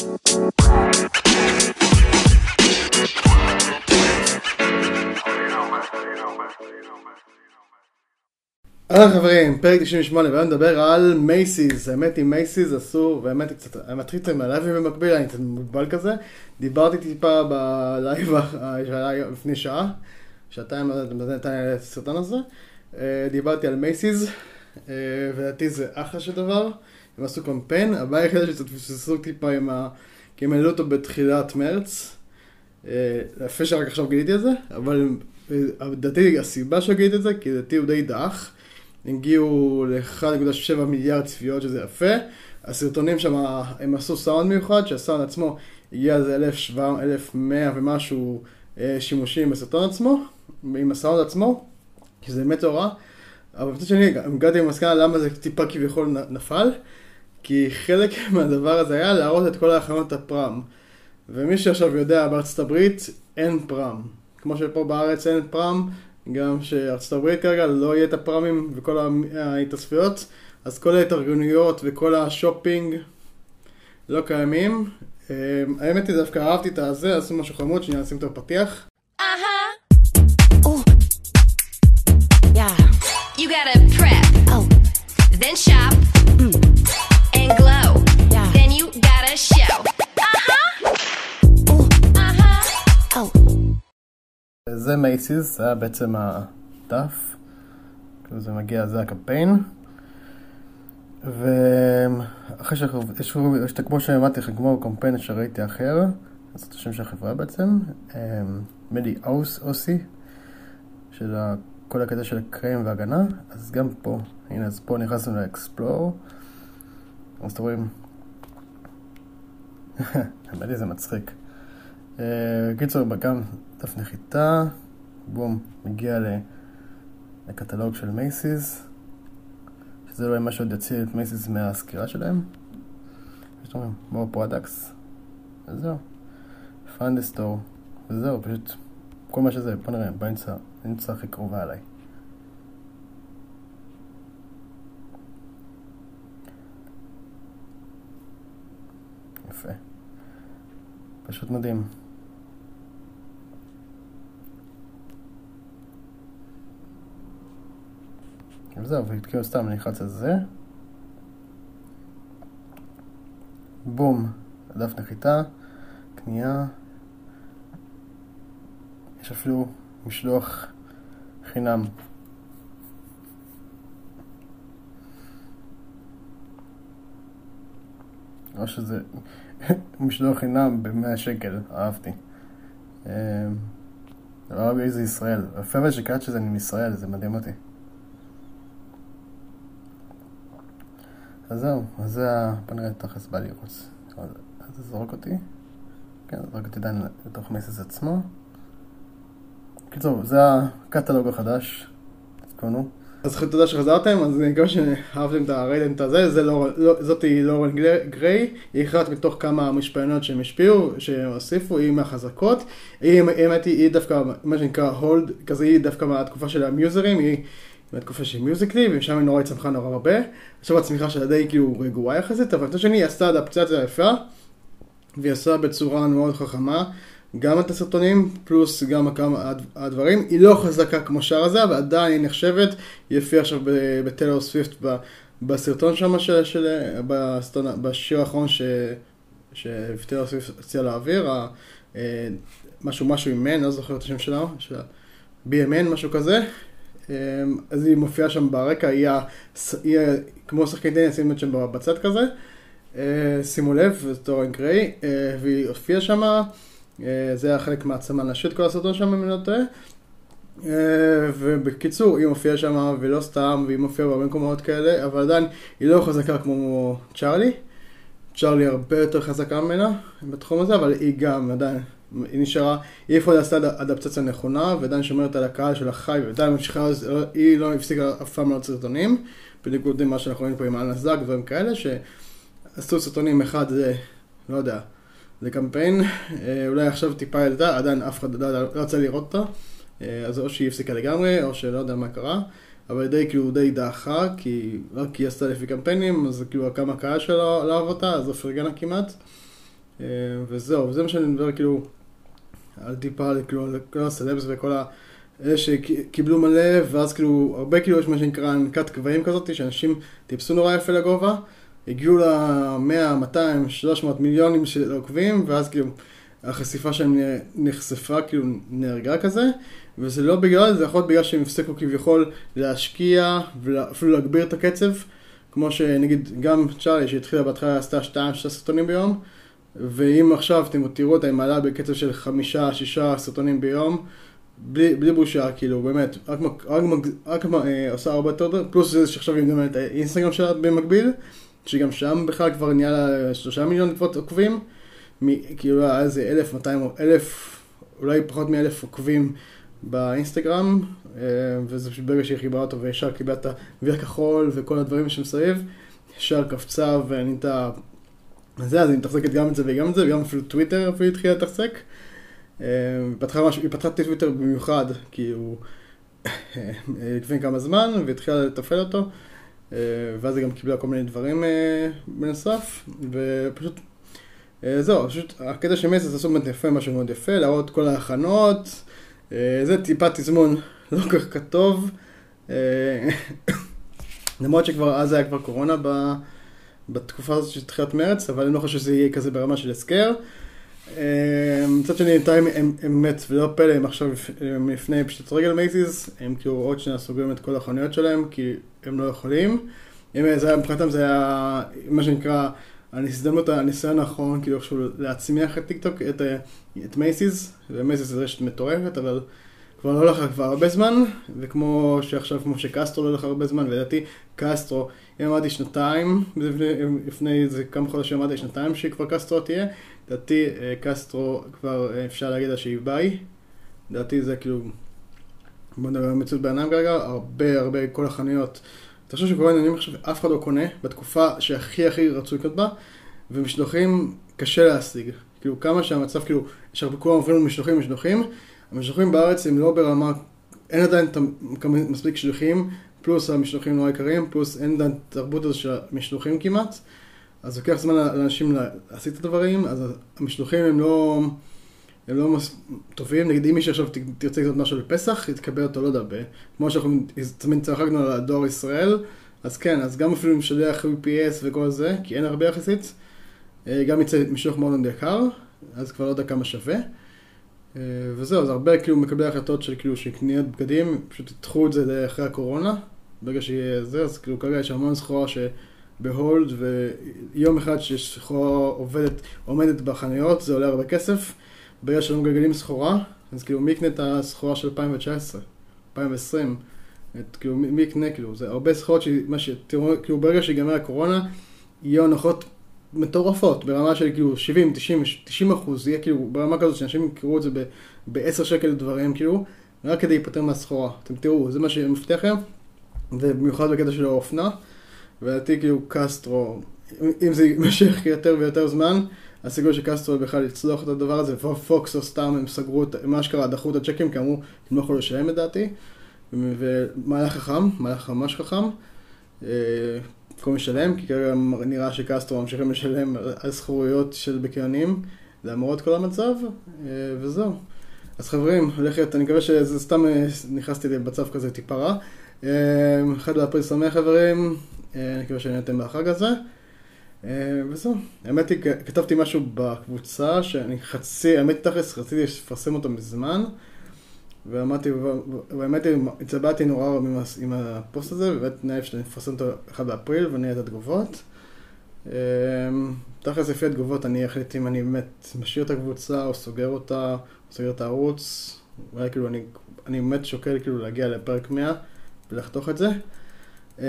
אהלן חברים, פרק 98, והיום נדבר על מייסיס, האמת היא מייסיס אסור, והאמת היא קצת, אני מתחיל קצת מהלייבים במקביל, אני קצת מוגבל כזה. דיברתי טיפה ב live שהיה לפני שעה, שעתיים נתן לי את הסרטון הזה. אה, דיברתי על מייסיס, אה, ולדעתי זה אחלה של דבר, הם עשו קמפיין, הבעיה היחידה שקצת פספסו טיפה עם ה... כי הם העלו אותו בתחילת מרץ. אה, יפה שרק עכשיו גיליתי את זה, אבל לדעתי הסיבה שגיליתי את זה, כי לדעתי הוא די דח. הגיעו ל-1.7 מיליארד צפיות, שזה יפה. הסרטונים שם, הם עשו סאונד מיוחד, שהסאונד עצמו הגיע לזה 1,100 ומשהו אה, שימושים בסרטון עצמו, עם הסאונד עצמו, שזה באמת לא רע. אבל מצד שני, הגעתי למסקנה למה זה טיפה כביכול נפל, כי חלק מהדבר הזה היה להראות את כל ההכנות הפרם. ומי שעכשיו יודע, בארצות הברית אין פרם. כמו שפה בארץ אין פרם, גם שארצות הברית כרגע לא יהיה את הפרמים וכל ההתאספויות, אז כל ההתארגנויות וכל השופינג לא קיימים. אמ, האמת היא דווקא אהבתי את הזה, עשו משהו חמוד, שנייה נשים את הפתיח. You gotta prep, oh. then shop, זה מייסיס, זה היה בעצם הדף, כאילו זה מגיע, זה הקמפיין. ואחרי שיש, יש כמו שאמרתי לך, כמו קמפיין שראיתי אחר, זה השם של החברה בעצם, מדי אוס אוסי, של כל הקטע של קריים והגנה, אז גם פה, הנה, אז פה נכנסנו לאקספלור, אז אתם רואים, האמת לי זה מצחיק. אה, קיצור, גם דף נחיתה, בום, מגיע לקטלוג של מייסיס, שזה לא יהיה משהו עוד יציל את מייסיס מהסקירה שלהם. יש לנו more products, וזהו. store, וזהו, פשוט כל מה שזה, בוא נראה, באמצע, באמצע הכי קרובה אליי. יפה. פשוט מדהים. וזהו, וכאילו סתם אני נלחץ על זה. בום, דף נחיתה, קנייה. יש אפילו משלוח חינם. או שזה משלוח חינם ב-100 שקל, אהבתי. לא אהבתי איזה ישראל. יפה שקראת שזה מישראל, זה מדהים אותי. זהו, אז זה ה... בוא נראה תכלס בא לרוץ. אז זה זורק אותי. כן, זורק אותי עדיין לתוך מייסס עצמו. קיצור, זה הקטלוג החדש. תזכונו. אז תודה שחזרתם, אז אני מקווה שאהבתם את הרייטם את הזה, זה לא, לא, זאתי לורן גריי, היא אחת מתוך כמה משפענות שהם השפיעו, שהם הוסיפו, היא מהחזקות, היא, האמת היא, היא דווקא, מה שנקרא הולד, כזה היא דווקא מהתקופה של המיוזרים, היא בתקופה של מיוזיקלי, ושם היא נורא הצמחה נורא הרבה. עכשיו הצמיחה שלה די כאילו רגועה יחסית, אבל מצד שני היא עשתה אדפטציה יפה, והיא עשתה בצורה מאוד חכמה. גם את הסרטונים, פלוס גם כמה הדברים. היא לא חזקה כמו שאר הזה, אבל עדיין היא נחשבת. היא הופיעה עכשיו בטיילור סוויפט בסרטון שם, של, של, בסרטון, בשיר האחרון שטיילור סוויפט הציע להעביר, אה, משהו משהו עם מן, לא זוכר את השם שלה, של BMN, משהו כזה. אמ, אז היא מופיעה שם ברקע, היא, היא כמו שחקנית טניס, את שם בצד כזה. אה, שימו לב, זה טורן גריי, אה, והיא הופיעה שם, אה, זה היה חלק מהעצמה נשית כל הסרטון שם, אם אני לא טועה. ובקיצור, היא מופיעה שם, ולא סתם, והיא מופיעה בהרבה מקומות כאלה, אבל עדיין היא לא חזקה כמו צ'ארלי. צ'ארלי הרבה יותר חזקה ממנה בתחום הזה, אבל היא גם עדיין היא נשארה, היא איפה עשתה אדפטציה נכונה, ועדיין שומרת על הקהל של החי, ועדיין ממשיכה, היא לא הפסיקה אף פעם לעוד סרטונים, בניגוד למה שאנחנו רואים פה עם אלנס דאג ודברים כאלה, שעשו סרטונים, אחד זה, לא יודע, זה קמפיין, אה, אולי עכשיו טיפה ילדה, עדיין אף אחד לא רצה לראות אותה, אה, אז או שהיא הפסיקה לגמרי, או שלא יודע מה קרה, אבל די כאילו די דעכה, כי רק היא עשתה לפי קמפיינים, אז כאילו כמה קהל שלה לא אהב אותה, אז לא פרגנה כמעט. אה, וזהו, וזה מה שאני מדבר כאילו, על טיפה, כאילו, כל הסלבס וכל ה... אלה שקיבלו מלא, ואז כאילו, הרבה כאילו יש מה שנקרא נקת גבהים כזאת, שאנשים טיפסו נורא יפה לגובה, הגיעו ל-100, 200, 300 מיליונים של עוקבים, ואז כאילו החשיפה שלהם נחשפה, כאילו נהרגה כזה, וזה לא בגלל, זה יכול להיות בגלל שהם הפסיקו כביכול להשקיע, ואפילו להגביר את הקצב, כמו שנגיד גם צ'ארלי שהתחילה בהתחלה עשתה 2-6 סרטונים ביום, ואם עכשיו אתם תראו אותה, היא מעלה בקצב של 5-6 סרטונים ביום, בלי, בלי בושה, כאילו, באמת, רק, רק, רק, רק אה, עושה הרבה יותר, פלוס זה שעכשיו היא מדברת את האינסטגרם שלה במקביל, שגם שם בכלל כבר נהיה לה שלושה מיליון עוקבים, מ, כאילו היה איזה אלף, מאתיים, אלף, אולי פחות מאלף עוקבים באינסטגרם, אה, וזה פשוט ברגע שהיא חיברה אותו וישר קיבלה את האוויר הכחול וכל הדברים שמסביב, ישר קפצה ונהייתה, זה, אז היא מתחזקת גם את זה וגם את זה, וגם אפילו טוויטר אפילו התחילה לתחזק. אה, היא פתחה טוויטר במיוחד, כי הוא לפני כמה זמן, והתחילה לתפעל אותו, אה, ואז היא גם קיבלה כל מיני דברים בנוסף, ופשוט זהו, פשוט הקטע של מייסס עשו באמת יפה, משהו מאוד יפה, להראות כל ההכנות, אה, זה טיפה תזמון לא כל כך טוב. אה, למרות שכבר אז היה כבר קורונה בתקופה הזאת של תחילת מרץ, אבל אני לא חושב שזה יהיה כזה ברמה של הסקר. אה, מצד שני, בינתיים הם באמת, ולא פלא, הם עכשיו לפני פשוט רגל מייסיס, הם כאילו עוד שנייה סוגרים את כל החנויות שלהם, כי הם לא יכולים. מבחינתם זה היה מה שנקרא ההזדמנות, הניסיון האחרון, כאילו איכשהו להצמיח את טיקטוק, את, את מייסיס, ומייסיס זה רשת מטורפת, אבל כבר לא הולך כבר הרבה זמן, וכמו שעכשיו, כמו שקסטרו לא הולך הרבה זמן, ולדעתי קסטרו, אם אמרתי שנתיים, לפני איזה כמה חודשים אמרתי שנתיים שהיא כבר קסטרו תהיה, לדעתי אה, קסטרו כבר אה, אפשר להגיד לה שהיא ביי, לדעתי זה כאילו, בוא נדבר על מציאות בעיניים כרגע, הרבה הרבה, כל החנויות. אתה חושב שקוראים עניינים עכשיו אף אחד לא קונה בתקופה שהכי הכי רצוי לקנות בה, ומשלוחים קשה להשיג. כאילו כמה שהמצב, כאילו, יש הרבה כולם עוברים משלוחים משלוחים, המשלוחים בארץ הם לא ברמה, אין עדיין מספיק שליחים, פלוס המשלוחים נורא יקרים, פלוס אין עדיין תרבות הזו של המשלוחים כמעט, אז לוקח זמן לאנשים להשיג את הדברים, אז המשלוחים הם לא... הם לא מס... טובים, נגיד אם מישהו עכשיו תרצה לקנות משהו לפסח, יתקבל אותו, לא יודע, כמו שאנחנו תמיד צחקנו על הדואר ישראל, אז כן, אז גם אפילו עם שליח UPS וכל זה, כי אין הרבה יחסית, אה, גם יצא משלוח מאוד יקר, אז כבר לא יודע כמה שווה. אה, וזהו, אז הרבה כאילו מקבלי החלטות של כאילו של קניות בגדים, פשוט ידחו את זה לאחרי הקורונה, ברגע שיהיה זה, אז כאילו כרגע יש המון סחורה שבהולד, ויום אחד שיש סחורה עובדת, עומדת בחנויות, זה עולה הרבה כסף. ברגע שלא מגלגלים סחורה, אז כאילו מי יקנה את הסחורה של 2019, 2020, את, כאילו מי יקנה, כאילו, זה הרבה סחורות שמה שתראו, כאילו ברגע שיגמר הקורונה, יהיו הנחות מטורפות, ברמה של כאילו 70, 90, 90 אחוז, יהיה כאילו ברמה כזאת שאנשים יקראו את זה ב-10 שקל דברים, כאילו, רק כדי להיפטר מהסחורה. אתם תראו, זה מה שמבטיח להם, ובמיוחד בקטע של האופנה, ולדעתי כאילו קסטרו, אם זה יימשך יותר ויותר זמן, הסיכוי שקסטרו בכלל יצלוח את הדבר הזה, ופוקס או סתם הם סגרו את, מה שקרה, דחו את הצ'קים, כי אמרו, הם לא יכולו לשלם לדעתי, ומהלך חכם, מהלך ממש חכם, אה, במקום לשלם, כי כרגע נראה שקסטרו ממשיכים לשלם על זכורויות של בקרנים, למרות כל המצב, אה, וזהו. אז חברים, הולכת, אני מקווה שזה סתם אה, נכנסתי במצב כזה טיפה רע. אחד באפריל שמח חברים, אני מקווה שנהנתם בחג הזה. אה, וזהו, האמת היא, כתבתי משהו בקבוצה שאני חצי, האמת תכלס רציתי לפרסם אותו מזמן ואמרתי, היא, התלבטתי נורא עם הפוסט הזה, ובאמת נאהב שאני אפרסם אותו אחד באפריל ונראה את התגובות. אה, תכלס לפי התגובות אני אחליט אם אני באמת משאיר את הקבוצה או סוגר אותה, או סוגר את הערוץ, אולי כאילו אני, אני באמת שוקל כאילו להגיע לפרק 100 ולחתוך את זה. אה,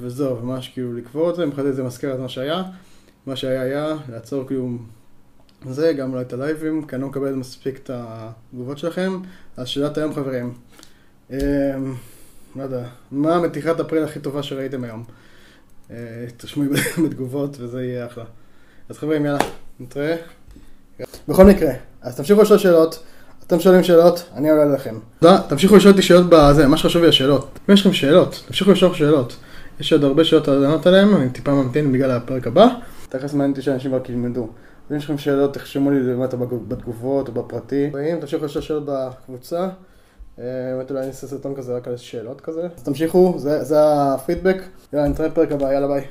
וזהו, ממש כאילו לקבור את זה, מבחינתי זה מזכיר את מה שהיה. מה שהיה היה, לעצור כאילו זה, גם אולי את הלייבים, כי אני לא מקבל מספיק את התגובות שלכם. אז שאלת היום חברים, אה, לא יודע, מה המתיחת אפריל הכי טובה שראיתם היום? אה, תשמעו בתגובות וזה יהיה אחלה. אז חברים, יאללה, נתראה. בכל מקרה, אז תמשיכו לשאול שאלות. אתם שואלים שאלות, אני עולה לכם. תמשיכו לשאול אותי שאלות בזה, מה שחשוב לי השאלות. אם יש לכם שאלות, תמשיכו לשאול שאלות. יש עוד הרבה שאלות לענות עליהן, אני טיפה ממתין בגלל הפרק הבא. תכף מעניין אותי שאנשים רק ילמדו. אם יש לכם שאלות, תחשמו לי למטה בתגובות או בפרטי. ואם תמשיכו לשאול שאלות בקבוצה, אה, באמת אולי אני אעשה סרטון כזה רק על שאלות כזה. אז תמשיכו, זה, הפידבק. יאללה, נתראה בפרק הבא, יאללה ביי.